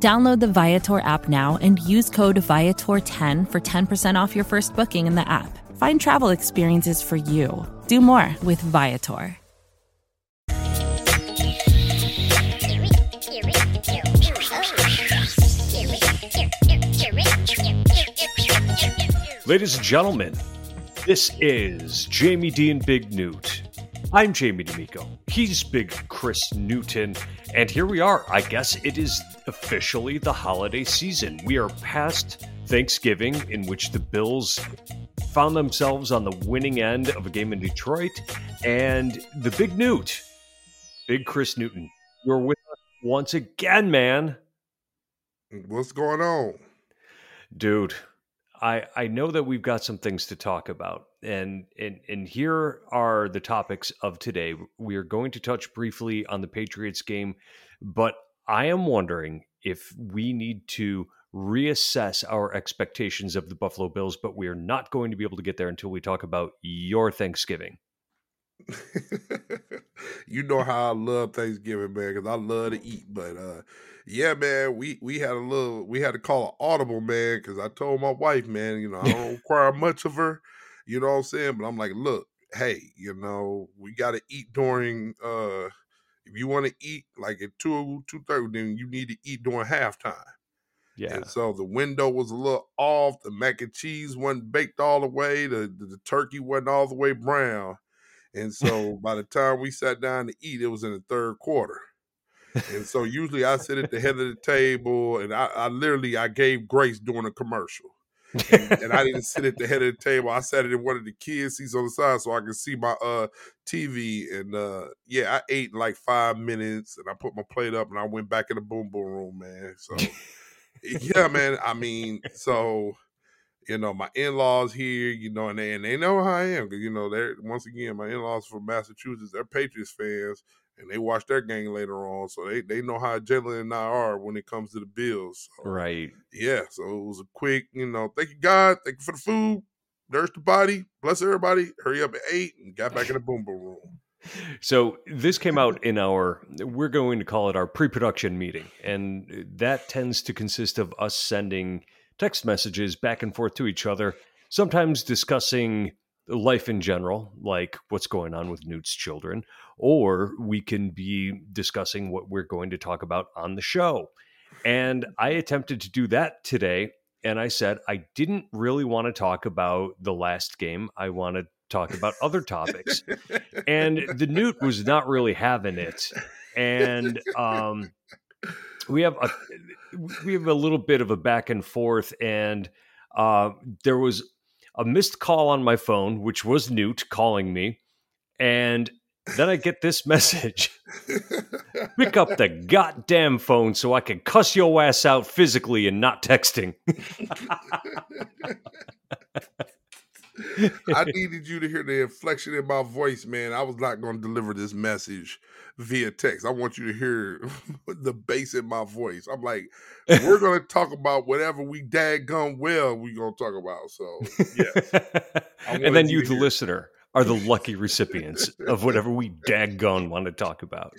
Download the Viator app now and use code Viator10 for 10% off your first booking in the app. Find travel experiences for you. Do more with Viator. Ladies and gentlemen, this is Jamie D and Big Newt. I'm Jamie D'Amico. He's Big Chris Newton. And here we are. I guess it is officially the holiday season. We are past Thanksgiving, in which the Bills found themselves on the winning end of a game in Detroit. And the Big Newt, Big Chris Newton, you're with us once again, man. What's going on? Dude, I I know that we've got some things to talk about, and and and here are the topics of today. We are going to touch briefly on the Patriots game, but I am wondering if we need to reassess our expectations of the Buffalo Bills. But we are not going to be able to get there until we talk about your Thanksgiving. you know how I love Thanksgiving, man, because I love to eat. But uh yeah, man, we we had a little we had to call an audible, man, because I told my wife, man, you know, I don't require much of her, you know what I'm saying? But I'm like, look, hey, you know, we gotta eat during uh if you want to eat like at two two thirty, then you need to eat during halftime. Yeah. And so the window was a little off. The mac and cheese wasn't baked all the way. The the, the turkey wasn't all the way brown. And so by the time we sat down to eat, it was in the third quarter. And so usually I sit at the head of the table and I, I literally I gave grace during a commercial. And, and, I didn't sit at the head of the table. I sat in one of the kids' seats on the side so I could see my uh TV. And uh yeah, I ate in like five minutes and I put my plate up and I went back in the boom boom room, man. So yeah, man. I mean, so you know, my in laws here, you know, and they and they know how I am because you know they're once again my in laws from Massachusetts, they're Patriots fans, and they watch their game later on, so they they know how Jalen and I are when it comes to the Bills. So, right. Yeah. So it was a quick, you know, thank you God, thank you for the food, nurse the body, bless everybody, hurry up at ate, and got back in the boom boom room. So this came out in our we're going to call it our pre-production meeting and that tends to consist of us sending text messages back and forth to each other, sometimes discussing life in general, like what's going on with Newt's children, or we can be discussing what we're going to talk about on the show. And I attempted to do that today. And I said, I didn't really want to talk about the last game. I want to talk about other topics. and the Newt was not really having it. And um, we have a we have a little bit of a back and forth, and uh, there was a missed call on my phone, which was Newt calling me, and then I get this message: "Pick up the goddamn phone so I can cuss your ass out physically and not texting." I needed you to hear the inflection in my voice, man. I was not going to deliver this message via text. I want you to hear the bass in my voice. I'm like, we're going to talk about whatever we daggum well we're going to talk about. So, yeah. and then you, the hear. listener, are the lucky recipients of whatever we daggone want to talk about.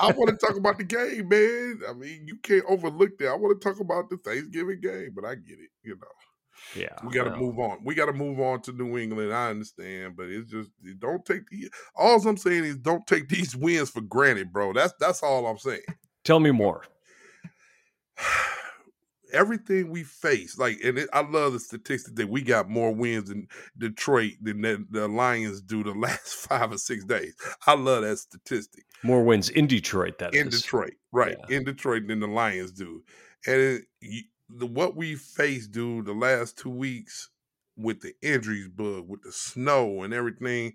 I want to talk about the game, man. I mean, you can't overlook that. I want to talk about the Thanksgiving game, but I get it, you know. Yeah, we got to move on. We got to move on to New England. I understand, but it's just don't take the. All I'm saying is don't take these wins for granted, bro. That's that's all I'm saying. Tell me more. Everything we face, like, and it, I love the statistic that we got more wins in Detroit than the, the Lions do the last five or six days. I love that statistic. More wins in Detroit. That in is. Detroit, right? Yeah. In Detroit than the Lions do, and it, the what we faced, dude, the last two weeks with the injuries bug, with the snow and everything,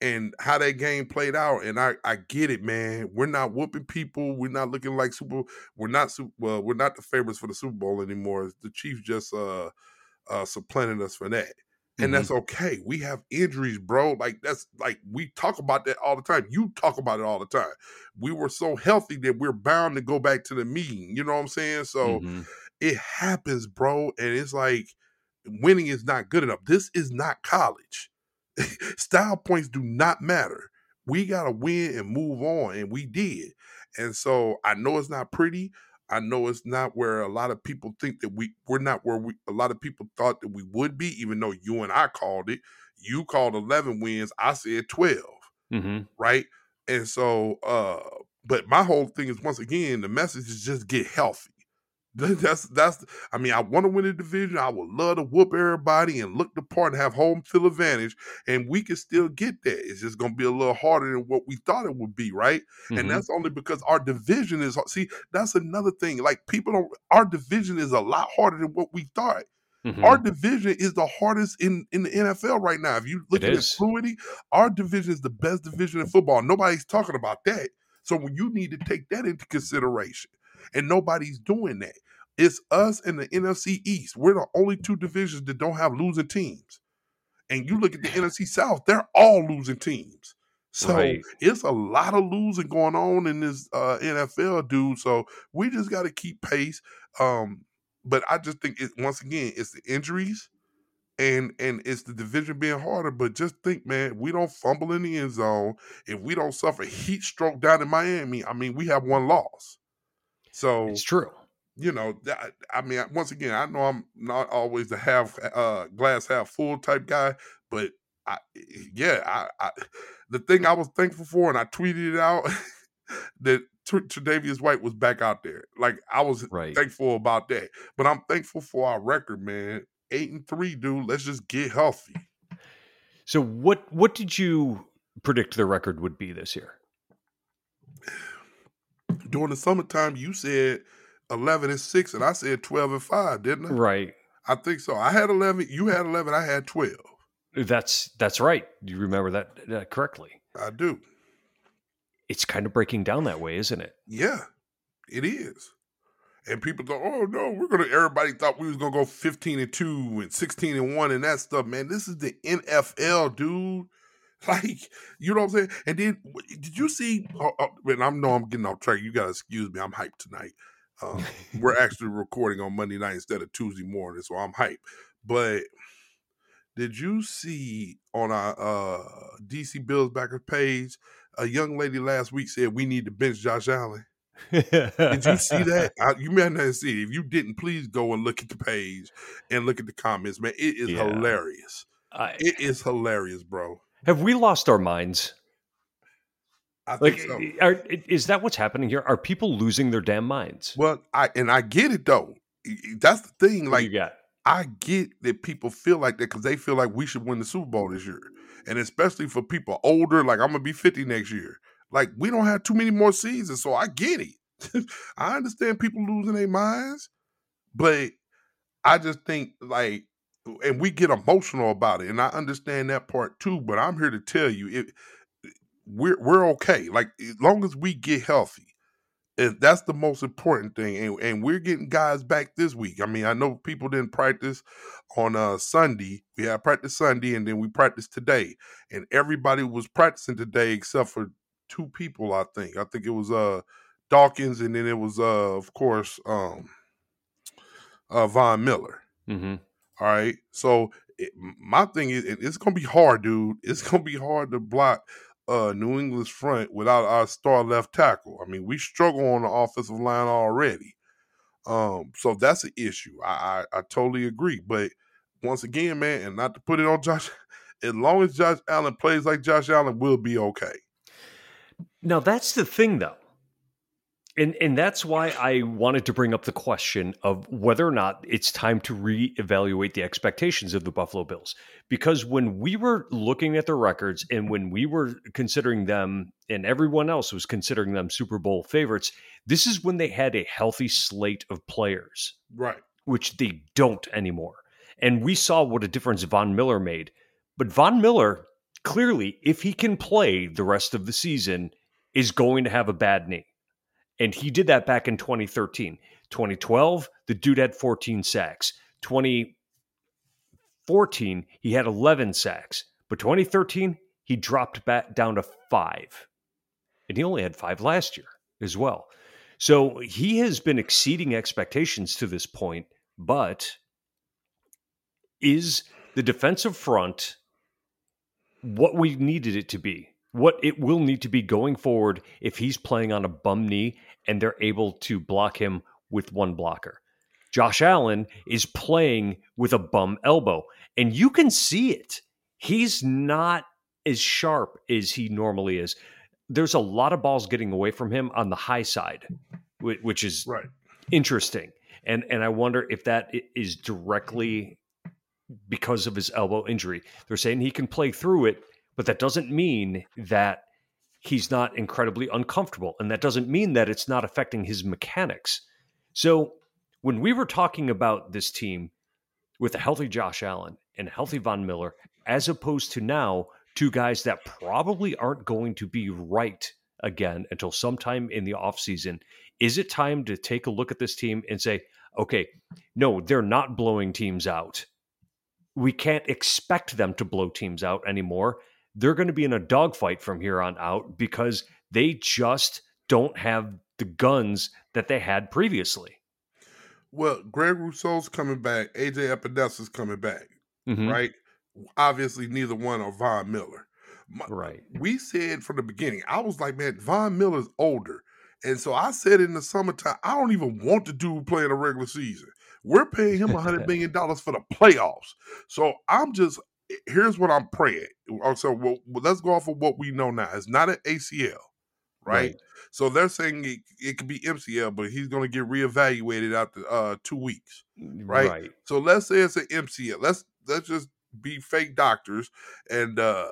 and how that game played out. And I, I get it, man. We're not whooping people. We're not looking like super. We're not super. Well, we're not the favorites for the Super Bowl anymore. The Chiefs just uh uh, supplanted us for that. And mm-hmm. that's okay. We have injuries, bro. Like that's like we talk about that all the time. You talk about it all the time. We were so healthy that we're bound to go back to the meeting. You know what I'm saying? So mm-hmm. It happens, bro. And it's like winning is not good enough. This is not college. Style points do not matter. We got to win and move on. And we did. And so I know it's not pretty. I know it's not where a lot of people think that we we're not where we a lot of people thought that we would be, even though you and I called it. You called 11 wins, I said 12. Mm-hmm. Right. And so, uh, but my whole thing is once again, the message is just get healthy. That's that's. I mean, I want to win the division. I would love to whoop everybody and look the part and have home field advantage, and we can still get that. It's just going to be a little harder than what we thought it would be, right? Mm-hmm. And that's only because our division is. See, that's another thing. Like people don't. Our division is a lot harder than what we thought. Mm-hmm. Our division is the hardest in, in the NFL right now. If you look it at is. fluidity, our division is the best division in football. Nobody's talking about that. So when you need to take that into consideration. And nobody's doing that. It's us and the NFC East. We're the only two divisions that don't have losing teams. And you look at the NFC South, they're all losing teams. So right. it's a lot of losing going on in this uh, NFL, dude. So we just got to keep pace. Um, but I just think it once again, it's the injuries and and it's the division being harder. But just think, man, we don't fumble in the end zone. If we don't suffer heat stroke down in Miami, I mean, we have one loss. So it's true you know, I mean, once again, I know I'm not always the half uh, glass half full type guy, but I, yeah, I, I, the thing I was thankful for, and I tweeted it out that Tre'Davious White was back out there. Like I was right. thankful about that, but I'm thankful for our record, man. Eight and three, dude. Let's just get healthy. So, what what did you predict the record would be this year? During the summertime, you said 11 and 6 and I said 12 and 5, didn't I? Right. I think so. I had 11, you had 11, I had 12. That's that's right. You remember that, that correctly. I do. It's kind of breaking down that way, isn't it? Yeah. It is. And people go, "Oh no, we're going to everybody thought we was going to go 15 and 2 and 16 and 1 and that stuff, man. This is the NFL, dude." Like, you know what I'm saying? And then, did you see? Oh, oh, and I know I'm getting off track. You got to excuse me. I'm hyped tonight. Um, we're actually recording on Monday night instead of Tuesday morning, so I'm hyped. But did you see on our uh, DC Bills backer page a young lady last week said we need to bench Josh Allen? did you see that? I, you may not see it. If you didn't, please go and look at the page and look at the comments, man. It is yeah. hilarious. I, it is hilarious, bro. Have we lost our minds? I like, so. are, is that what's happening here? Are people losing their damn minds? Well, I and I get it though. That's the thing. Like, I get that people feel like that because they feel like we should win the Super Bowl this year, and especially for people older. Like, I'm gonna be 50 next year. Like, we don't have too many more seasons, so I get it. I understand people losing their minds, but I just think like, and we get emotional about it, and I understand that part too. But I'm here to tell you, it we're we're okay. Like as long as we get healthy, and that's the most important thing. And, and we're getting guys back this week. I mean, I know people didn't practice on uh Sunday. We had practice Sunday, and then we practiced today. And everybody was practicing today except for two people. I think. I think it was uh Dawkins, and then it was uh of course um uh Von Miller. Mm-hmm. All right, so it, my thing is, it's gonna be hard, dude. It's gonna be hard to block uh, New England's front without our star left tackle. I mean, we struggle on the offensive line already. Um, so that's an issue. I, I, I totally agree. But once again, man, and not to put it on Josh, as long as Josh Allen plays like Josh Allen, we'll be okay. Now that's the thing, though. And and that's why I wanted to bring up the question of whether or not it's time to reevaluate the expectations of the Buffalo Bills. Because when we were looking at the records and when we were considering them and everyone else was considering them Super Bowl favorites, this is when they had a healthy slate of players. Right. Which they don't anymore. And we saw what a difference Von Miller made. But Von Miller, clearly, if he can play the rest of the season, is going to have a bad knee. And he did that back in 2013. 2012, the dude had 14 sacks. 2014, he had 11 sacks, but 2013, he dropped back down to five. And he only had five last year as well. So he has been exceeding expectations to this point, but is the defensive front what we needed it to be? What it will need to be going forward if he's playing on a bum knee and they're able to block him with one blocker. Josh Allen is playing with a bum elbow, and you can see it. He's not as sharp as he normally is. There's a lot of balls getting away from him on the high side, which is right. interesting. And and I wonder if that is directly because of his elbow injury. They're saying he can play through it, but that doesn't mean that he's not incredibly uncomfortable. And that doesn't mean that it's not affecting his mechanics. So when we were talking about this team with a healthy Josh Allen and healthy Von Miller, as opposed to now, two guys that probably aren't going to be right again until sometime in the offseason, is it time to take a look at this team and say, okay, no, they're not blowing teams out we can't expect them to blow teams out anymore. They're going to be in a dogfight from here on out because they just don't have the guns that they had previously. Well, Greg Rousseau's coming back. AJ Epenesa's coming back. Mm-hmm. Right? Obviously, neither one are Von Miller. My, right. We said from the beginning, I was like, man, Von Miller's older. And so I said in the summertime, I don't even want the dude playing a regular season. We're paying him a hundred million dollars for the playoffs. So I'm just here's what I'm praying. Uh, so well, let's go off of what we know now. It's not an ACL, right? right. So they're saying it, it could be MCL, but he's going to get reevaluated after uh, two weeks, right? right? So let's say it's an MCL. Let's let's just be fake doctors and uh,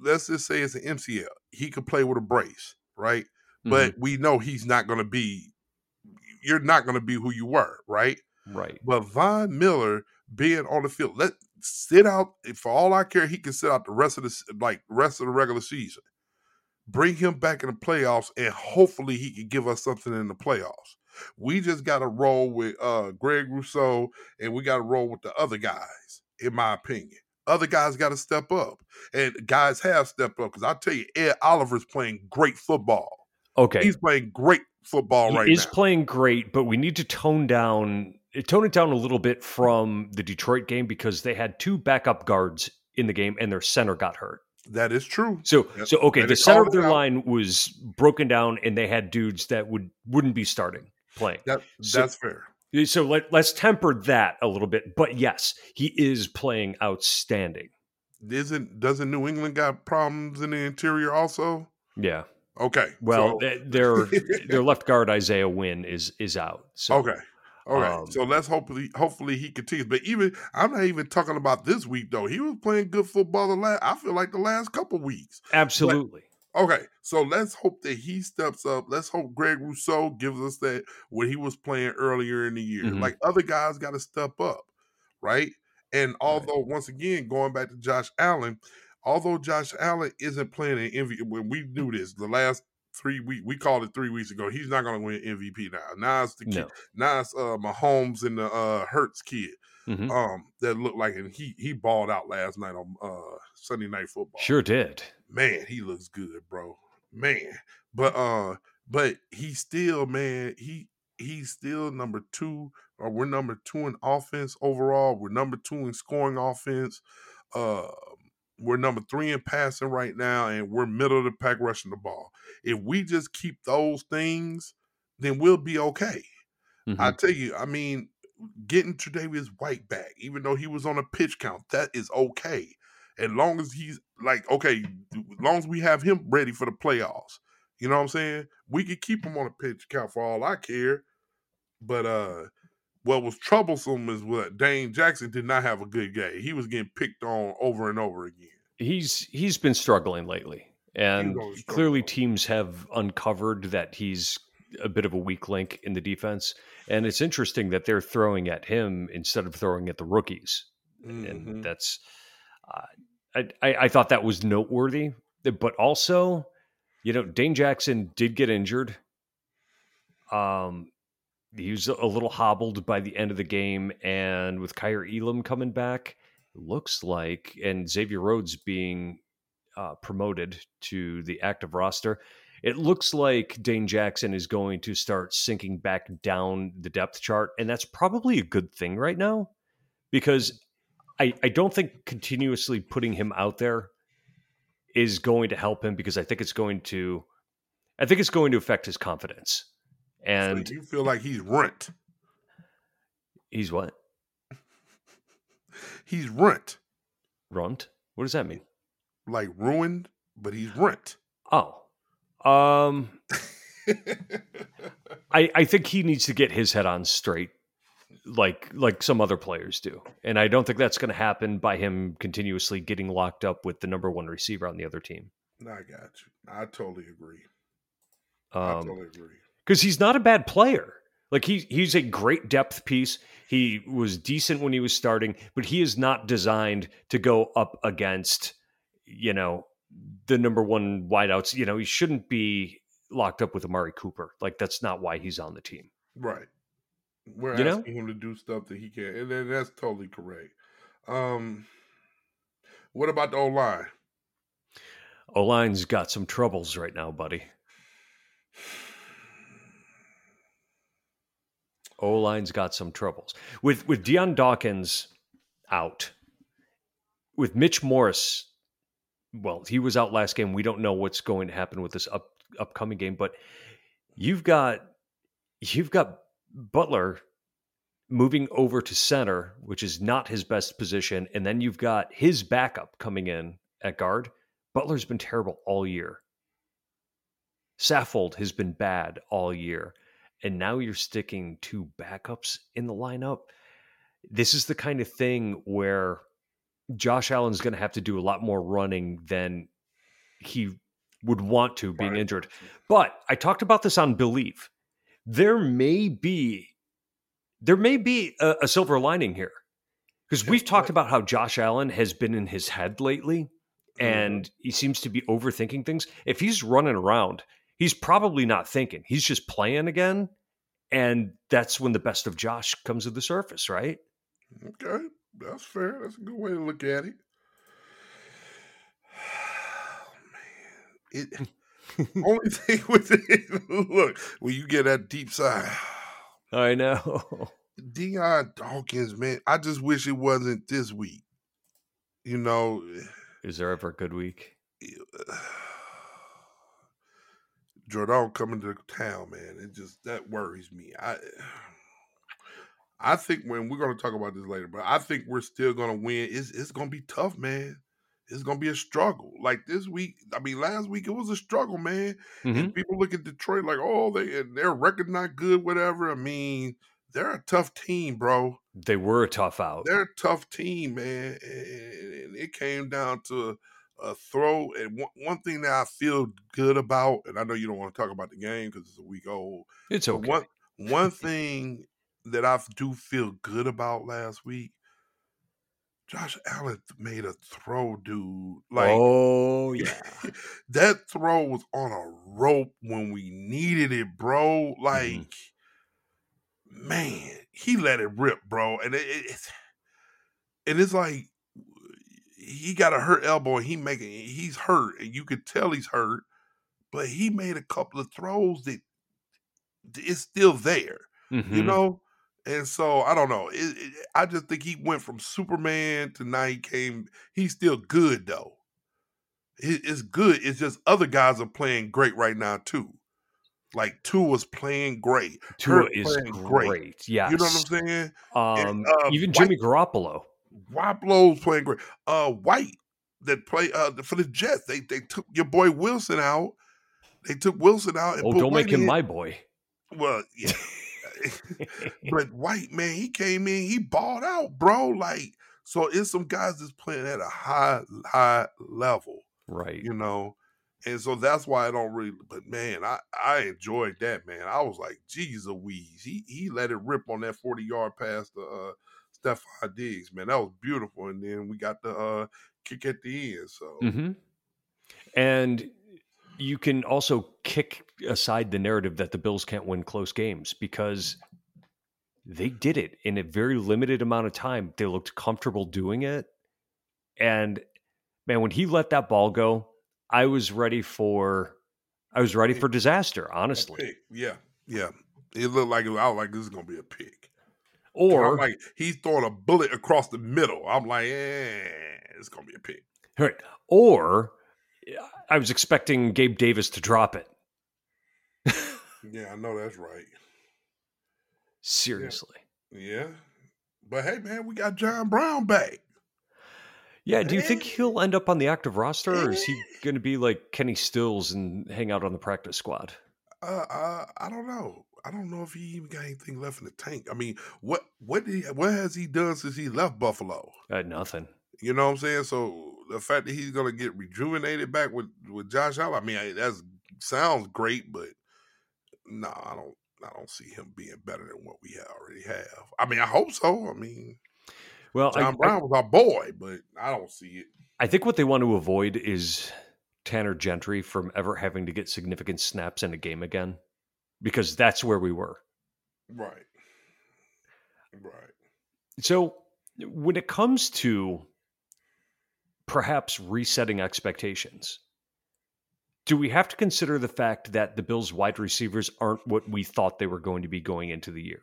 let's just say it's an MCL. He could play with a brace, right? Mm-hmm. But we know he's not going to be. You're not going to be who you were, right? Right. But Von Miller being on the field, let sit out for all I care, he can sit out the rest of the like rest of the regular season. Bring him back in the playoffs, and hopefully he can give us something in the playoffs. We just got to roll with uh, Greg Rousseau, and we got to roll with the other guys, in my opinion. Other guys got to step up, and guys have stepped up. Because I tell you, Ed Oliver's playing great football. Okay, he's playing great football right now. he right is playing great, but we need to tone down tone it down a little bit from the Detroit game because they had two backup guards in the game and their center got hurt. That is true. So so okay, the center of their line was broken down and they had dudes that would wouldn't be starting playing. That, that's so, fair. So let, let's temper that a little bit. But yes, he is playing outstanding. Isn't doesn't New England got problems in the interior also? Yeah. Okay. Well, so. their their left guard Isaiah Wynn is is out. So. Okay. All right. Um, so let's hopefully hopefully he continues. But even I'm not even talking about this week though. He was playing good football the last I feel like the last couple weeks. Absolutely. But, okay. So let's hope that he steps up. Let's hope Greg Rousseau gives us that what he was playing earlier in the year. Mm-hmm. Like other guys got to step up, right? And although right. once again, going back to Josh Allen, although Josh Allen isn't playing an MVP, when we knew this, the last three week we called it three weeks ago. He's not going to win MVP now. Now it's the kid. No. Now it's uh, Mahomes and the uh, Hurts kid. Mm-hmm. Um, that looked like and he he balled out last night on uh Sunday night football. Sure did. Man, he looks good, bro. Man, but uh, but he still man. He he's still number two, or we're number two in offense overall. We're number two in scoring offense. Uh, we're number three in passing right now, and we're middle of the pack rushing the ball. If we just keep those things, then we'll be okay. Mm-hmm. I tell you, I mean, getting Tre'Davious White back, even though he was on a pitch count, that is okay. As long as he's like, okay, as long as we have him ready for the playoffs. You know what I'm saying? We could keep him on a pitch count for all I care. But uh what was troublesome is what Dane Jackson did not have a good game. He was getting picked on over and over again. He's he's been struggling lately, and clearly teams have uncovered that he's a bit of a weak link in the defense. And it's interesting that they're throwing at him instead of throwing at the rookies, mm-hmm. and that's uh, I, I thought that was noteworthy. But also, you know, Dane Jackson did get injured. Um, he was a little hobbled by the end of the game, and with Kaiir Elam coming back, looks like, and Xavier Rhodes being uh, promoted to the active roster, it looks like Dane Jackson is going to start sinking back down the depth chart. And that's probably a good thing right now because I, I don't think continuously putting him out there is going to help him because I think it's going to I think it's going to affect his confidence. And so you feel like he's rent. He's what? he's rent. Runt? What does that mean? Like ruined, but he's rent. Oh. Um I I think he needs to get his head on straight like like some other players do. And I don't think that's going to happen by him continuously getting locked up with the number 1 receiver on the other team. I got you. I totally agree. Um, I totally agree. Cuz he's not a bad player. Like he he's a great depth piece. He was decent when he was starting, but he is not designed to go up against, you know, the number one wideouts. You know, he shouldn't be locked up with Amari Cooper. Like that's not why he's on the team. Right. We're You know? asking him to do stuff that he can't, and that's totally correct. Um, what about the O line? O line's got some troubles right now, buddy. O line's got some troubles with with Dion Dawkins out, with Mitch Morse. Well, he was out last game. We don't know what's going to happen with this up, upcoming game, but you've got you've got Butler moving over to center, which is not his best position, and then you've got his backup coming in at guard. Butler's been terrible all year. Saffold has been bad all year. And now you're sticking two backups in the lineup. This is the kind of thing where Josh Allen's going to have to do a lot more running than he would want to being Right. injured. But I talked about this on Billieve. There may be there may be a, a silver lining here. Because we've talked about how Josh Allen has been in his head lately Mm-hmm. and he seems to be overthinking things. If he's running around, he's probably not thinking. He's just playing again. And that's when the best of Josh comes to the surface, right? Okay, that's fair. That's a good way to look at it. man, it only thing with it. Look, when you get that deep sigh, I know. Dion Dawkins, man, I just wish it wasn't this week. You know, Is there ever a good week? Judon coming to town, man. It just that worries me. I I think when we're gonna talk about this later, but I think we're still gonna win. It's it's gonna be tough, man. It's gonna be a struggle. Like this week, I mean, last week it was a struggle, man. Mhm. And people look at Detroit like, oh, they and their record not good, whatever. I mean, they're a tough team, bro. They were a tough out. They're a tough team, man. And it came down to a throw. And one, one thing that I feel good about, and I know you don't want to talk about the game because it's a week old. It's okay. one one thing that I do feel good about last week, Josh Allen made a throw, dude. Like oh, yeah. that throw was on a rope when we needed it, bro. Mm-hmm. Like, man, he let it rip, bro. And it, it, it's and it's like he got a hurt elbow and he making he's hurt and you could tell he's hurt, but he made a couple of throws that it's still there, you Mhm. know. And so I don't know. It, it, I just think he went from Superman to now he came. He's still good though. It- it's good. It's just other guys are playing great right now too. Like Tua's playing great. Tua Hurt is great. great. Yes. You know what I'm saying? Um, uh, even White- Jimmy Garoppolo. Waplo's playing great. Uh, White that play uh for the Jets. They they took your boy Wilson out. They took Wilson out. And Oh, put don't make him in. my boy. Well, yeah. but White man, he came in, he balled out, bro. Like so, it's some guys that's playing at a high high level. right. you know. And so that's why I don't really. But man, I I enjoyed that man. I was like, geez, Louise, he he let it rip on that forty yard pass to uh, Stefon Diggs, man. That was beautiful. And then we got the uh, kick at the end. So hmm And you can also kick aside the narrative that the Bills can't win close games because they did it in a very limited amount of time. They looked comfortable doing it. And man, when he let that ball go, I was ready for I was ready for disaster, honestly. Yeah, yeah. It looked like I was like this is gonna be a pick. Or like he's throwing a bullet across the middle. I'm like, eh, it's gonna be a pick. Right. Or I was expecting Gabe Davis to drop it. yeah, I know that's right. Seriously. Yeah. yeah. But hey man, we got John Brown back. Yeah, do you think he'll end up on the active roster, or is he going to be like Kenny Stills and hang out on the practice squad? Uh, uh, I don't know. I don't know if he even got anything left in the tank. I mean, what what did he, what has he done since he left Buffalo? Uh, nothing. You know what I'm saying? So the fact that he's going to get rejuvenated back with with Josh Allen, I mean, that sounds great, but no, nah, I don't. I don't see him being better than what we already have. I mean, I hope so. I mean, well, John I, Brown I, was our boy, but I don't see it. I think what they want to avoid is Tanner Gentry from ever having to get significant snaps in a game again, because that's where we were. Right. Right. So when it comes to perhaps resetting expectations, do we have to consider the fact that the Bills' wide receivers aren't what we thought they were going to be going into the year?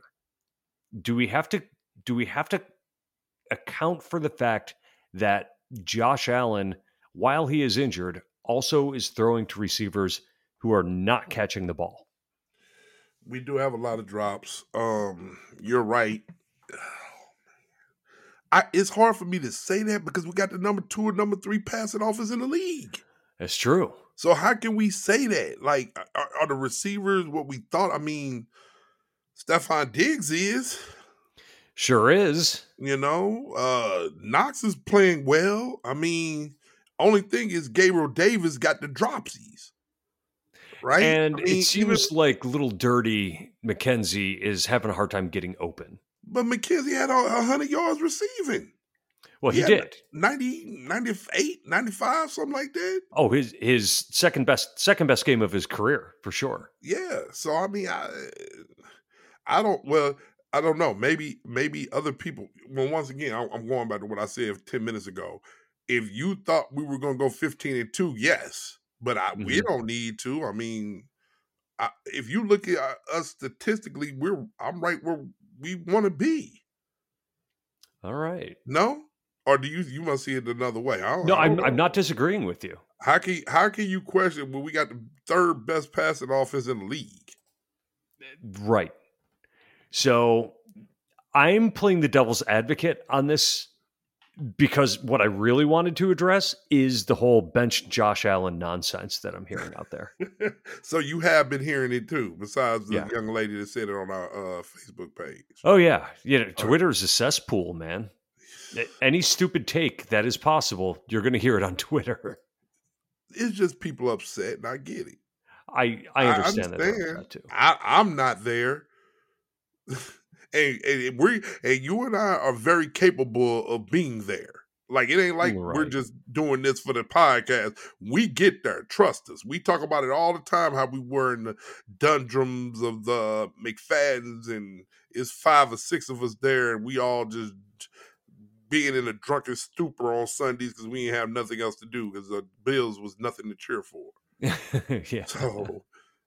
Do we have to do we have to account for the fact that Josh Allen, while he is injured, also is throwing to receivers who are not catching the ball. We do have a lot of drops. Um, you're right. I, it's hard for me to say that because we got the number two or number three passing offense in the league. That's true. So how can we say that? Like, are, are the receivers what we thought? I mean, Stefon Diggs is. Sure is. You know, uh Knox is playing well. I mean, only thing is Gabriel Davis got the dropsies. Right? And I mean, it seems even, like little dirty McKenzie is having a hard time getting open. But McKenzie had a hundred yards receiving. Well, he, he did. 90, 98, 95, something like that. Oh, his his second best second best game of his career, for sure. Yeah. So I mean I I don't well, I don't know. Maybe maybe other people. Well, once again, I'm going back to what I said ten minutes ago. If you thought we were going to go fifteen and two, yes, but I, mm-hmm. we don't need to. I mean, I, if you look at uh, us statistically, we're I'm right where we want to be. All right. No, or do you you must see it another way? no, I'm I'm not disagreeing with you. How can how can you question when we got the third best passing offense in the league? Right. So I'm playing the devil's advocate on this because what I really wanted to address is the whole bench Josh Allen nonsense that I'm hearing out there. so you have been hearing it too, besides the yeah. young lady that said it on our uh, Facebook page. Oh yeah, you know, Twitter is a cesspool, man. Any stupid take that is possible, you're going to hear it on Twitter. It's just people upset, and I get it. I I understand, I understand. that too. I, I'm not there and, and we and you and I are very capable of being there. Like it ain't like right. we're just doing this for the podcast. We get there. Trust us. We talk about it all the time. How we were in the dundrums of the McFadden's, and it's five or six of us there, and we all just being in a drunken stupor on Sundays because we didn't have nothing else to do because the Bills was nothing to cheer for. yeah. So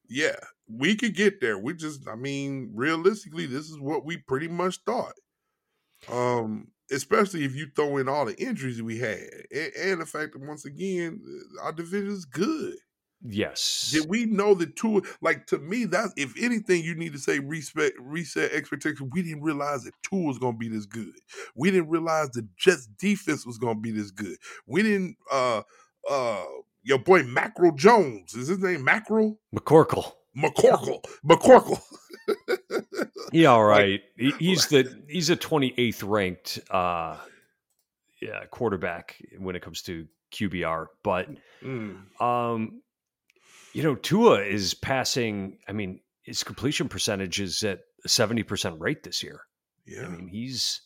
yeah, we could get there. We just, I mean, realistically, this is what we pretty much thought. Um, especially if you throw in all the injuries we had, and, and the fact that once again our division is good. Yes. Did we know the two? Like to me, that if anything, you need to say respect, reset expectations. We didn't realize that Tua was going to be this good. We didn't realize the Jets defense was going to be this good. We didn't. uh uh your boy Mackerel Jones. Is his name Mackerel? McCorkle. McCorkle. McCorkle. yeah, all right. Like, he's the he's a 28th ranked uh yeah, quarterback when it comes to QBR. But mm. um you know, Tua is passing, I mean, his completion percentage is at a 70% rate this year. Yeah. I mean, he's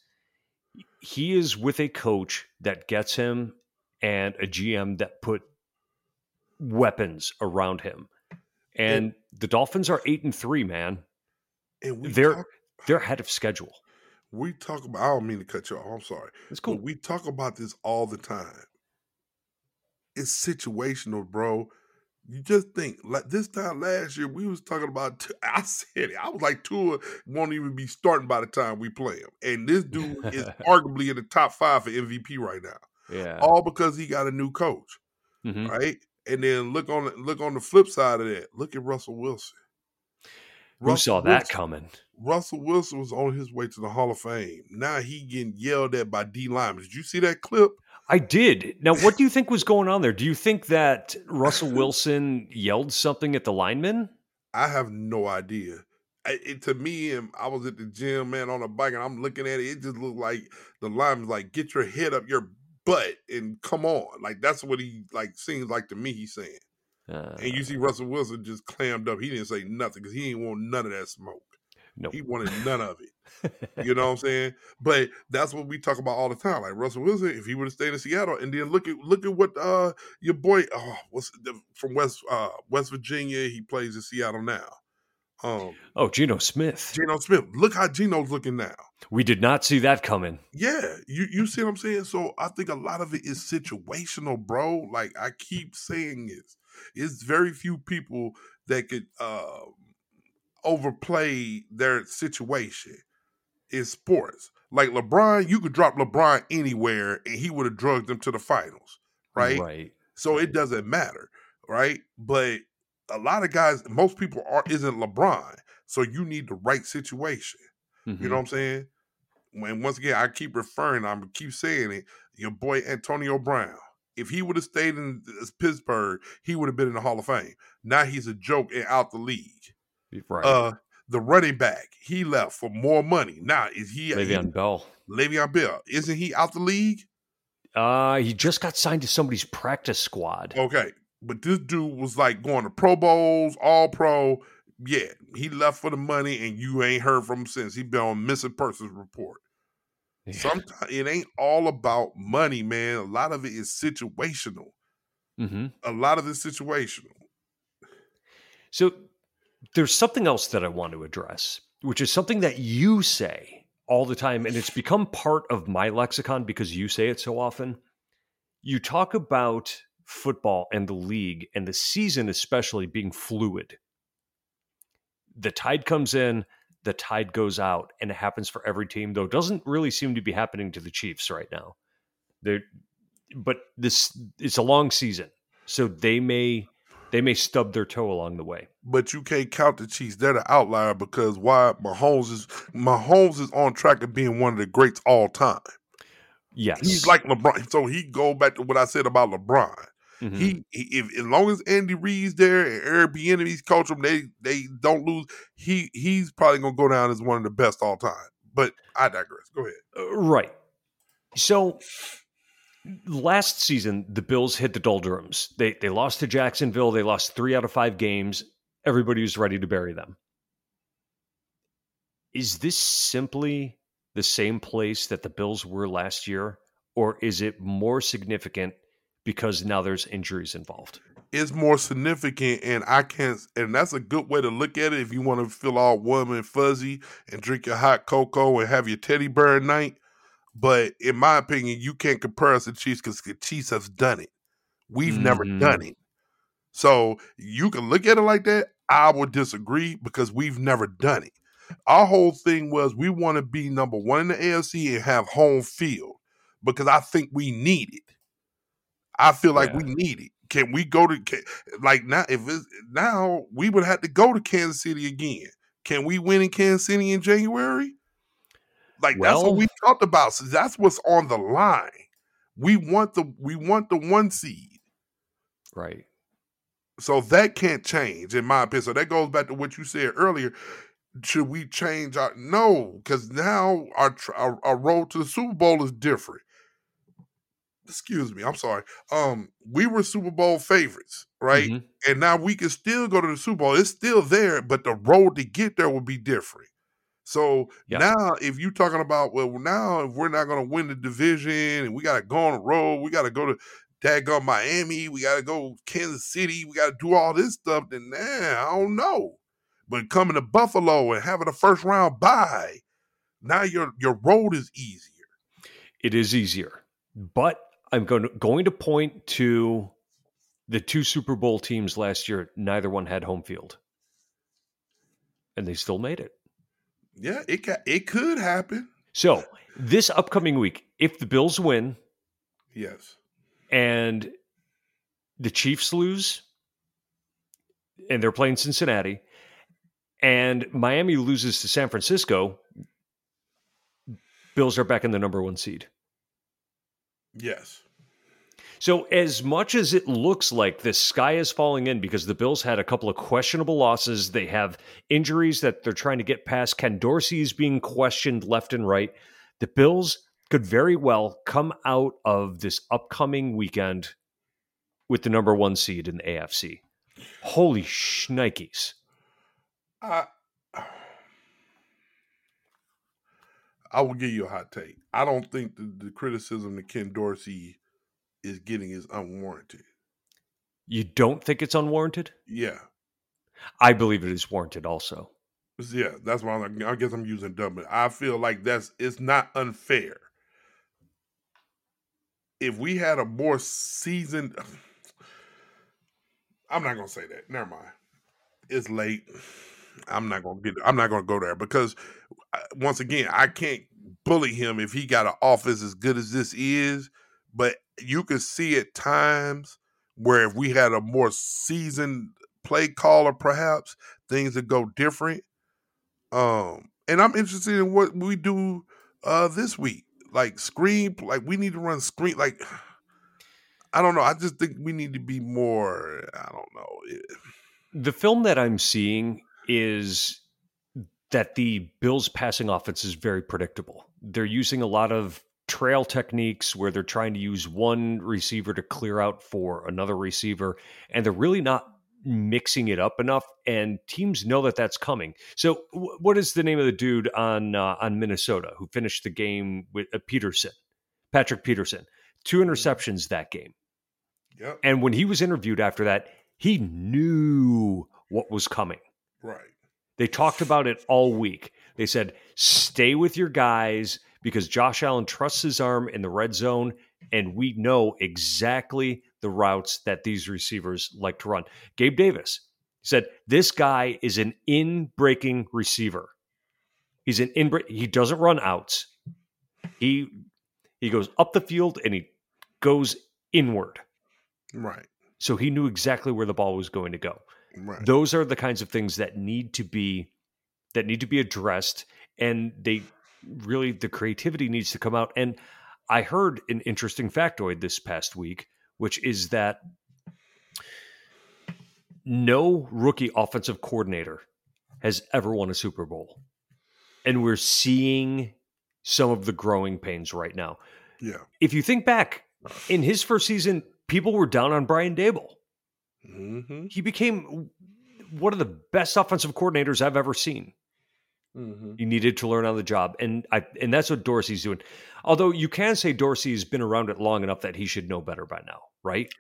he is with a coach that gets him and a GM that put weapons around him. And, and the Dolphins are eight and three, man. And they're talk, they're ahead of schedule. We talk about. I don't mean to cut you off. I'm sorry. It's cool. But we talk about this all the time. It's situational, bro. You just think like this time last year we was talking about. I said it. I was like Tua won't even be starting by the time we play him, and this dude is arguably in the top five for MVP right now. Yeah. All because he got a new coach, Mhm. right? And then look on the- look on the flip side of that. Look at Russell Wilson. Who saw that Wilson- coming? Russell Wilson was on his way to the Hall of Fame. Now he getting yelled at by D linemen. Did you see that clip? I did. Now, what do you think was going on there? Do you think that Russell Wilson yelled something at the lineman? I have no idea. I- It, to me, I was at the gym, man, on a bike, and I'm looking at it. It just looked like the lineman's like, "Get your head up your butt and come on." Like that's what he like seems like to me. He's saying, Uh, and you see Russell Wilson just clammed up. He didn't say nothing because he didn't want none of that smoke. nope. He wanted none of it. You know what I'm saying? But that's what we talk about all the time. Like Russell Wilson, if he would have stayed in Seattle, and then look at look at what uh your boy oh what's the, from West uh West Virginia, he plays in Seattle now. Um oh, Geno Smith. Geno Smith. Look how Geno's looking now. We did not see that coming. Yeah, you you see what I'm saying? So I think a lot of it is situational, bro. Like I keep saying this. It's very few people that could uh overplay their situation in sports. Like LeBron, you could drop LeBron anywhere and he would have drugged them to the finals, right? Right. So it doesn't matter, right? But a lot of guys, most people are isn't LeBron. So you need the right situation. You Mhm. know what I'm saying? When once again, I keep referring, I'm keep saying it. Your boy Antonio Brown. If he would have stayed in Pittsburgh, he would have been in the Hall of Fame. Now he's a joke and out the league. Right. Uh, the running back, he left for more money. Now is he Le'Veon Bell. he, Le'Veon Bell? Isn't he out the league? Uh, he just got signed to somebody's practice squad. Okay, but this dude was like going to Pro Bowls, All Pro. Yeah, he left for the money, and you ain't heard from him since. He been on missing persons report. Sometimes it ain't all about money, man. A lot of it is situational. hmm A lot of it's situational. So there's something else that I want to address, which is something that you say all the time, and it's become part of my lexicon because you say it so often. You talk about football and the league and the season, especially being fluid. The tide comes in, the tide goes out, and it happens for every team, though it doesn't really seem to be happening to the Chiefs right now. They're, but this it's a long season, so they may they may stub their toe along the way. But you can't count the Chiefs. They're the outlier because why Mahomes is Mahomes is on track of being one of the greats all time. Yes, He's like LeBron. So he go back to what I said about LeBron. Mhm. He, he if as long as Andy Reid's there and Eric Bieniemy's coach him, they they don't lose. He he's probably gonna go down as one of the best all time. But I digress. Go ahead. Uh, right. So last season, the Bills hit the doldrums. They they lost to Jacksonville. They lost three out of five games. Everybody was ready to bury them. Is this simply the same place that the Bills were last year, or is it more significant because now there's injuries involved? It's more significant, and I can't. And that's a good way to look at it if you want to feel all warm and fuzzy and drink your hot cocoa and have your teddy bear at night. But in my opinion, you can't compare us to Chiefs because the Chiefs have done it. We've never Mhm. done it. So you can look at it like that. I would disagree because we've never done it. Our whole thing was we want to be number one in the AFC and have home field because I think we need it. I feel like Yeah. we need it. Can we go to can, like now? If it's now, we would have to go to Kansas City again. Can we win in Kansas City in January? Like that's what we talked about. So that's what's on the line. We want the we want the one seed. Right. So that can't change, in my opinion. So that goes back to what you said earlier. Should we change our no? Because now our, our our road to the Super Bowl is different. Excuse me, I'm sorry. Um, we were Super Bowl favorites, right? Mhm. And now we can still go to the Super Bowl. It's still there, but the road to get there will be different. So Yeah. now, if you're talking about, well, now if we're not going to win the division and we got to go on the road, we got to go to daggone Miami, we got to go Kansas City, we got to do all this stuff, then nah, I don't know. But coming to Buffalo and having a first round bye, Now your your road is easier. It is easier, but I'm going to, going to point to the two Super Bowl teams last year. Neither one had home field, and they still made it. Yeah, it ca- it could happen. So this upcoming week, if the Bills win, yes, and the Chiefs lose, and they're playing Cincinnati, and Miami loses to San Francisco, Bills are back in the number one seed. Yes. So, as much as it looks like the sky is falling in because the Bills had a couple of questionable losses, they have injuries that they're trying to get past. Ken Dorsey is being questioned left and right. The Bills could very well come out of this upcoming weekend with the number one seed in the AFC. Holy shnikes. I, I will give you a hot take. I don't think the, the criticism that Ken Dorsey is getting is unwarranted. You don't think it's unwarranted? Yeah. I believe it is warranted also. Yeah, that's why I'm, I guess I'm using dumb. I feel like that's it's not unfair. If we had a more seasoned, I'm not gonna say that. Never mind. It's late. I'm not gonna get. I'm not gonna go there because uh, once again, I can't bully him if he got an office as good as this is. But you can see at times where if we had a more seasoned play caller, perhaps things would go different. Um, and I'm interested in what we do uh this week. Like screen, like we need to run screen. Like I don't know. I just think we need to be more. I don't know. The film that I'm seeing is that the Bills' passing offense is very predictable. They're using a lot of trail techniques where they're trying to use one receiver to clear out for another receiver, and they're really not mixing it up enough. And teams know that that's coming. So, w- what is the name of the dude on uh, on Minnesota who finished the game with uh, Peterson, Patrick Peterson, two interceptions that game. Yep. And when he was interviewed after that, he knew what was coming. Right. They talked about it all week. They said, stay with your guys because Josh Allen trusts his arm in the red zone, and we know exactly the routes that these receivers like to run. Gabe Davis said, This guy is an in breaking receiver. He's an in he doesn't run outs. He he goes up the field and he goes inward. Right. So he knew exactly where the ball was going to go. Right. Those are the kinds of things that need to be that need to be addressed and they really the creativity needs to come out and I heard an interesting factoid this past week which is that no rookie offensive coordinator has ever won a Super Bowl. And we're seeing some of the growing pains right now. Yeah. If you think back in his first season, people were down on Brian Daboll. Mm-hmm. He became one of the best offensive coordinators I've ever seen. Mm-hmm. He needed to learn on the job, and I and that's what Dorsey's doing. Although you can say Dorsey's been around it long enough that he should know better by now, right?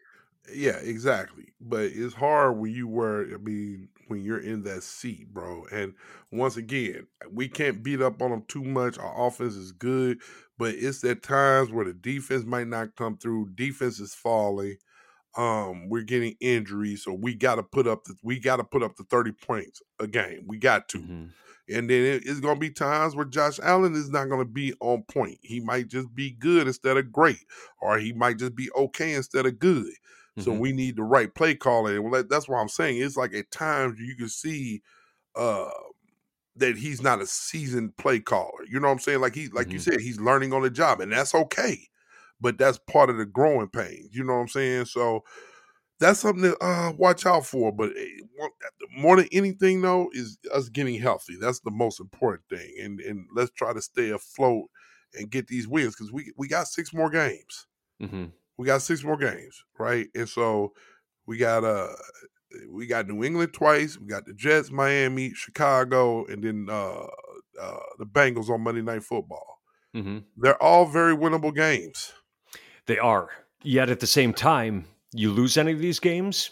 Yeah, exactly. But it's hard when you were, I mean, when you're in that seat, bro. And once again, we can't beat up on them too much. Our offense is good, but it's at times where the defense might not come through. Defense is falling. Um, we're getting injuries, so we got to put up the we got to put up the thirty points a game. We got to. Mm-hmm. And then it, it's going to be times where Josh Allen is not going to be on point. He might just be good instead of great, or he might just be okay instead of good. Mm-hmm. So we need the right play calling. Well, that's what I'm saying it's like at times you can see uh, that he's not a seasoned play caller. You know what I'm saying? Like he, like mm-hmm. you said, he's learning on the job, and that's okay. But that's part of the growing pains. You know what I'm saying? So that's something to uh, watch out for. But eh, more than anything, though, is us getting healthy. That's the most important thing. And and let's try to stay afloat and get these wins because we we got six more games. Mm-hmm. We got six more games, right? And so we got uh we got New England twice. We got the Jets, Miami, Chicago, and then uh, uh the Bengals on Monday Night Football. Mm-hmm. They're all very winnable games. They are. Yet at the same time, you lose any of these games,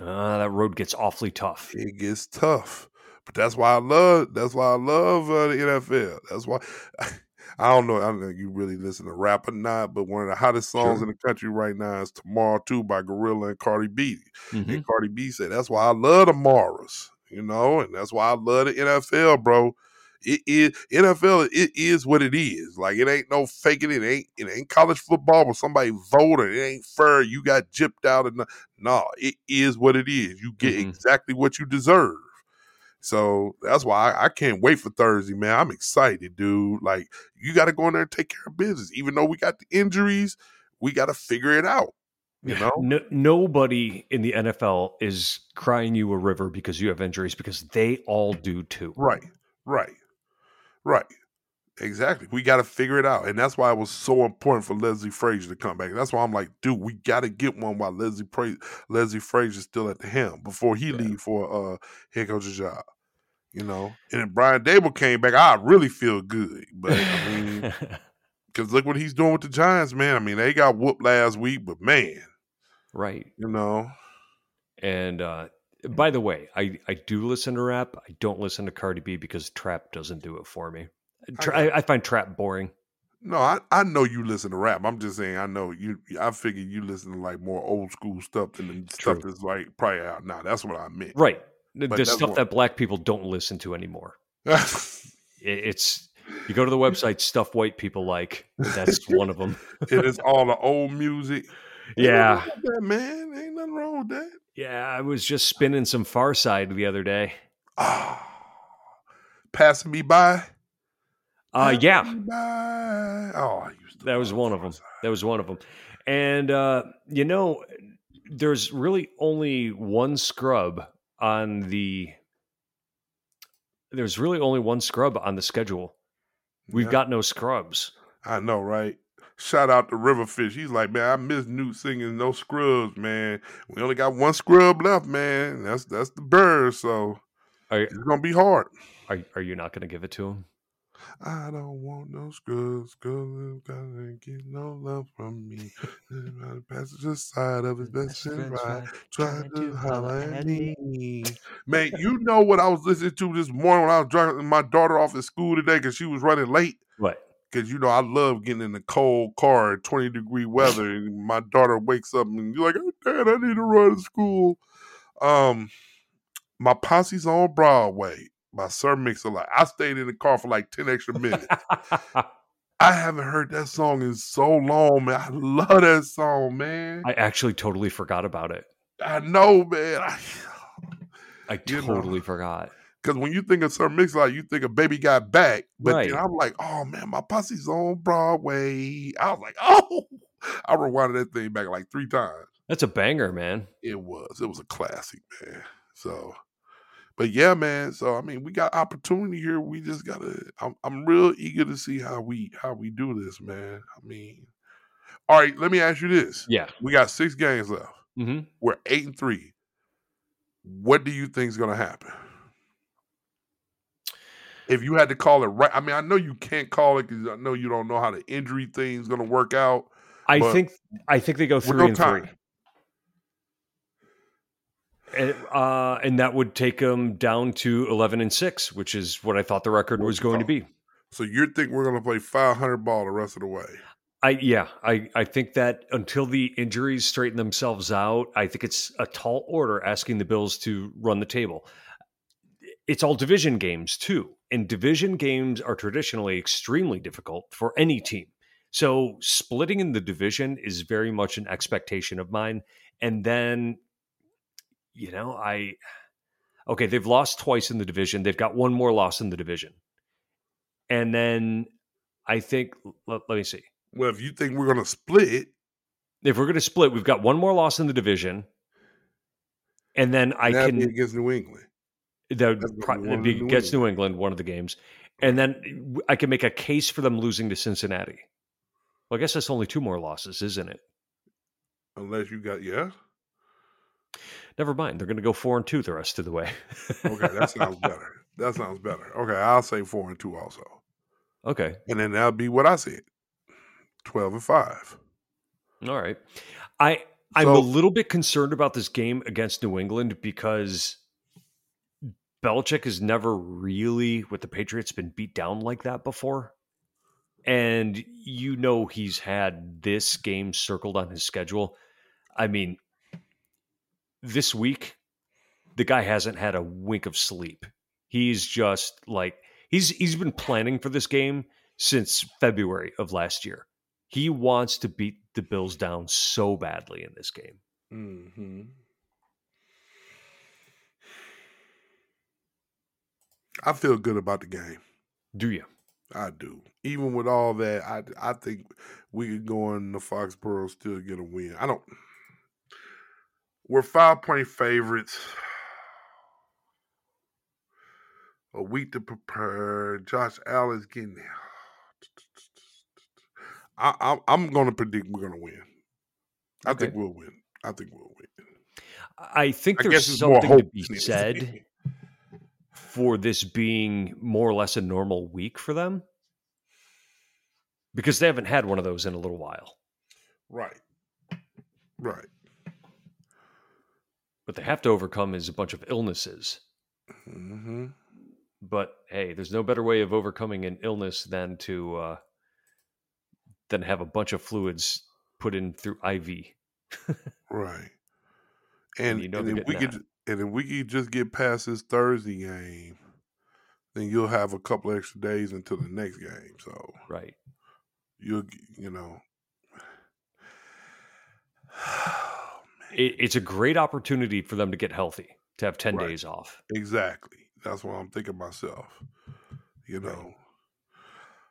uh, that road gets awfully tough. It gets tough But that's why I love. That's why I love uh, the NFL. That's why. I don't know. I don't know if you really listen to rap or not, but one of the hottest songs Sure. in the country right now is "Tomorrow" Too by GloRilla and Cardi B. Mhm. And Cardi B said, "That's why I love the Maras, you know, and that's why I love the NFL, bro. It is NFL. It is what it is. Like it ain't no faking it. Ain't it ain't college football where somebody voted. It ain't fair. You got gypped out and no, it is what it is. You get Mhm. exactly what you deserve. So that's why I, I can't wait for Thursday, man. I'm excited, dude. Like you got to go in there and take care of business. Even though we got the injuries, we got to figure it out. You know, No, nobody in the NFL is crying you a river because you have injuries because they all do too. Right, right, right. Exactly. We got to figure it out, and that's why it was so important for Leslie Frazier to come back. That's why I'm like, dude, we got to get one while Leslie pra- Leslie Frazier's still at the helm before he Yeah. leave for uh head coach's job. You know, and if Brian Daboll came back, I really feel good. But I mean, because look what he's doing with the Giants, man. I mean, they got whooped last week, but man, right. you know, And uh, by the way, I, I do listen to rap. I don't listen to Cardi B because trap doesn't do it for me. Tra- I, I find trap boring. no, I, I know you listen to rap. I'm just saying, I know you. I figure you listen to like more old school stuff than the stuff that's like probably out now. That's what I meant. Right. The, But the stuff what- that black people don't listen to anymore. It, it's you go to the website stuff white people like. That's one of them. it is all the old music. Yeah. nothing wrong with that man. Ain't nothing wrong with that. Yeah, I was just spinning some Pharcyde the other day. Ah, passing me by. Uh, Passing yeah, by. Oh, I used to. that was one of them. Pharcyde. That was one of them. And uh, you know, there's really only one scrub on the. There's really only one scrub on the schedule. We've Yeah. got no scrubs. I know, right? Shout out to Riverfish. He's like, man, I miss Newt singing "No Scrubs," man. We only got one scrub left, man. That's that's the bird. So Are it's gonna be hard. are, are you not going to give it to him? I don't want no scrubs, scrubs gotta get no love from me. On the passenger side of his best friend ride, trying to holler at me. Man, you know what I was listening to this morning when I was dropping my daughter off at school today because she was running late. What? Because you know I love getting in the cold car at twenty degree weather, and my daughter wakes up and you're like, oh, "Dad, I need to run to school." Um, my posse's on Broadway My Sir Mix-a-Lot. I stayed in the car for like ten extra minutes. I haven't heard that song in so long, man. I love that song, man. I actually totally forgot about it. I know, man. I, I You know. totally forgot. Because when you think of Sir Mix-a-Lot, you think of Baby Got Back. But Right. then I'm like, oh man, my posse's on Broadway. I was like, oh, I rewinded that thing back like three times. That's a banger, man. It was, it was a classic, man. So, but yeah, man. So I mean, we got opportunity here. We just gotta. I'm, I'm real eager to see how we how we do this, man. I mean, all right. Let me ask you this: Yeah. We got six games left. Mm-hmm. We're eight and three. What do you think is going to happen? If you had to call it right, I mean, I know you can't call it because I know you don't know how the injury thing's going to work out. I think I think they go three no and time. three. And, uh, and that would take them down to 11 and 6, which is what I thought the record was going to be. So you think we're going to play 500 ball the rest of the way? I yeah, I, I think that until the injuries straighten themselves out, I think it's a tall order asking the Bills to run the table. It's all division games too, and division games are traditionally extremely difficult for any team. So splitting in the division is very much an expectation of mine. And then, you know, I okay, they've lost twice in the division. They've got one more loss in the division, and then I think let, let me see. Well, if you think we're going to split, if we're going to split, we've got one more loss in the division, and then I that'd can against New England. That that's would gonna pro- be it'd one of be New England one of the games, and then I can make a case for them losing to Cincinnati. Well, I guess that's only two more losses, isn't it? Unless you got, yeah. Never mind. They're going to go four and two the rest of the way. Okay, that sounds better. That sounds better. Okay, I'll say four and two also. okay. And then that'll be what I said 12 and five. All right. I I'm So- a little bit concerned about this game against New England because Belichick has never really, with the Patriots, been beat down like that before. And you know he's had this game circled on his schedule. I mean, this week, the guy hasn't had a wink of sleep. He's just like he's he's been planning for this game since February of last year. He wants to beat the Bills down so badly in this game. Mm-hmm. I feel good about the game. Do you? I do. Even with all that, I I think we could go in the Foxborough still get a win. I don't. We're five point favorites. A week to prepare. Josh Allen's getting there. I, I, I'm going to predict we're going to win. I Okay. think we'll win. I think we'll win. I think there's more something to be said. for this being more or less a normal week for them because they haven't had one of those in a little while. Right. Right. What they have to overcome is a bunch of illnesses. hmm But hey, there's no better way of overcoming an illness than to uh, than have a bunch of fluids put in through IV. Right. And And, you know and we getting could and if we could just get past this Thursday game, then you'll have a couple extra days until the next game. So Right. you'll you know It, it's a great opportunity for them to get healthy, to have 10 Right. days off. exactly. That's what I'm thinking myself. You Right. know.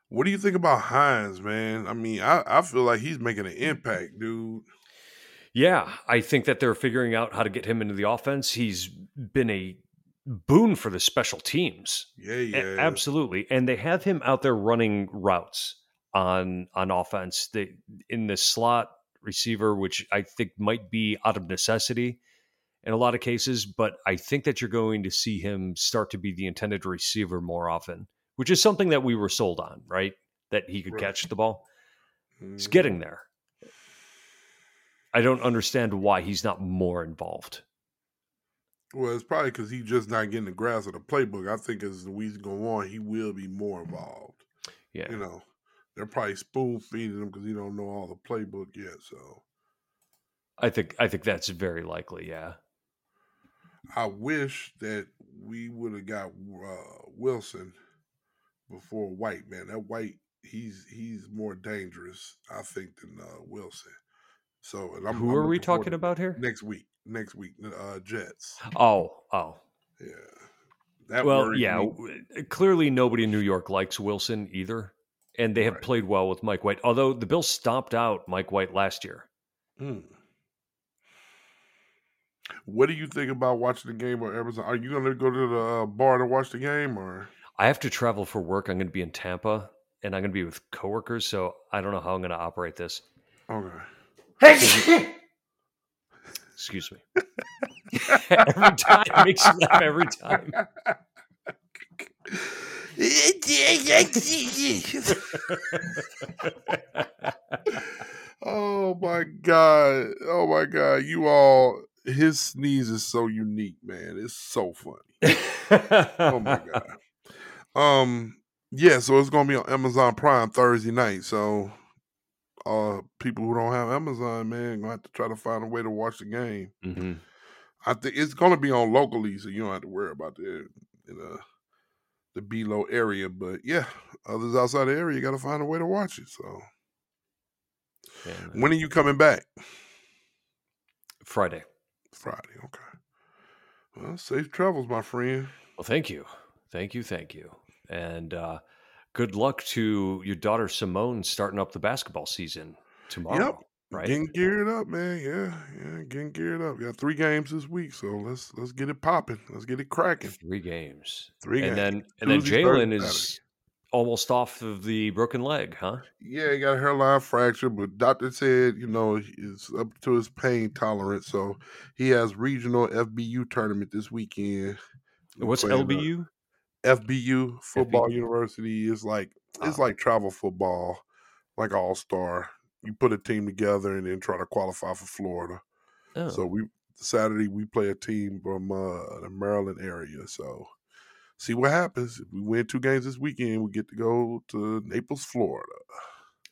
What do you think about Hines, man? I mean, I, I feel like he's making an mm, mm. impact, dude. Yeah, I think that they're figuring out how to get him into the offense. He's been a boon for the special teams. Yeah, A- yeah. Absolutely. And they have him out there running routes on on offense. They in the slot receiver, which I think might be out of necessity in a lot of cases, but I think that you're going to see him start to be the intended receiver more often, which is something that we were sold on, right? That he could Right. catch the ball. He's Mhm. getting there. I don't understand why he's not more involved. Well, it's probably because he's just not getting the grasp of the playbook. I think as the weeks go on, he will be more involved. Yeah. You know, they're probably spoon feeding him because he don't know all the playbook yet. So I think I think that's very likely, yeah. I wish that we would have got uh, Wilson before White. Man, that White, he's he's more dangerous, I think, than uh, Wilson. So, and I'm, Who I'm are we talking about here? next week? Next week, uh, Jets. Oh, oh. Yeah. That well, yeah. me. Clearly, nobody in New York likes Wilson either, and they have Right. played well with Mike White. Although the Bills stomped out Mike White last year. Hmm. What do you think about watching the game on Amazon? Are you going to go to the uh, bar to watch the game, or I have to travel for work. I'm going to be in Tampa, and I'm going to be with coworkers, so I don't know how I'm going to operate this. okay? Excuse me. every time it makes you laugh every time. oh my god! Oh my god! You all, his sneeze is so unique, man. It's so funny. Oh my god. Um, yeah. So it's gonna be on Amazon Prime Thursday night. So, uh, people who don't have Amazon, man, gonna have to try to find a way to watch the game. hmm I think it's gonna be on locally, so you don't have to worry about the in uh, the below area. But yeah, others outside the area, you got to find a way to watch it. So uh, when are you coming back? Friday. Friday. Okay. Well, safe travels, my friend. Well, thank you. Thank you. Thank you. And uh, good luck to your daughter Simone starting up the basketball season tomorrow. Right? Getting geared up, man. Yeah, yeah, getting geared up. Got three games this week, so let's let's get it popping. Let's get it cracking. Three games. Three and games. then and then Jalen is almost off of the broken leg, huh? Yeah, he got a hairline fracture, but doctor said, you know, it's up to his pain tolerance. So he has regional FBU tournament this weekend. What's LBU? FBU football FBU. university is like it's Ah. like travel football, like all star. You put a team together and then try to qualify for Florida. Oh, So we Saturday we play a team from uh, the Maryland area. So see what happens. If we win two games this weekend, we get to go to Naples, Florida.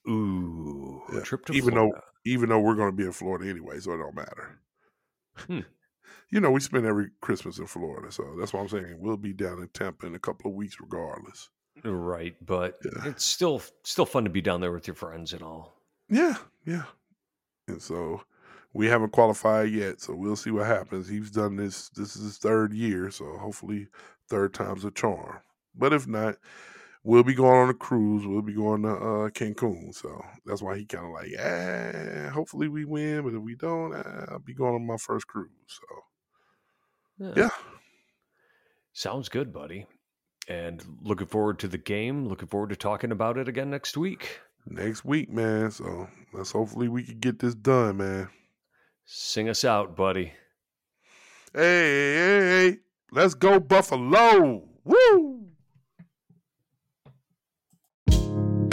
Ooh, Yeah. trip to even Florida. though even though we're going to be in Florida anyway, so it don't matter. Hmm. You know, we spend every Christmas in Florida, so that's what I'm saying. We'll be down in Tampa in a couple of weeks, regardless. right, but Yeah. it's still still fun to be down there with your friends and all. Yeah, yeah. And so we haven't qualified yet, so we'll see what happens. He's done this. This is his third year, so hopefully third time's a charm. But if not, we'll be going on a cruise. We'll be going to uh, Cancun. So that's why he kind of like, eh, hopefully we win, but if we don't, eh, I'll be going on my first cruise. So yeah, Sounds good, buddy. And looking forward to the game. Looking forward to talking about it again next week. next week, man. So let's hopefully we can get this done, man. Sing us out, buddy. Hey, hey, hey, let's go Buffalo! Woo!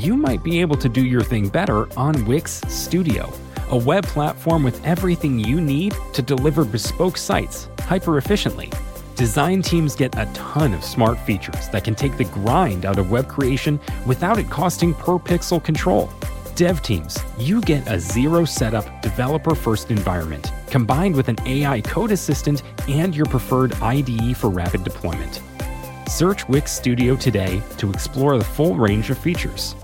you might be able to do your thing better on Wix Studio, a web platform with everything you need to deliver bespoke sites hyper efficiently. Design teams get a ton of smart features that can take the grind out of web creation without it costing per pixel control. Dev teams, you get a zero setup, developer first environment combined with an AI code assistant and your preferred IDE for rapid deployment. Search Wix Studio today to explore the full range of features.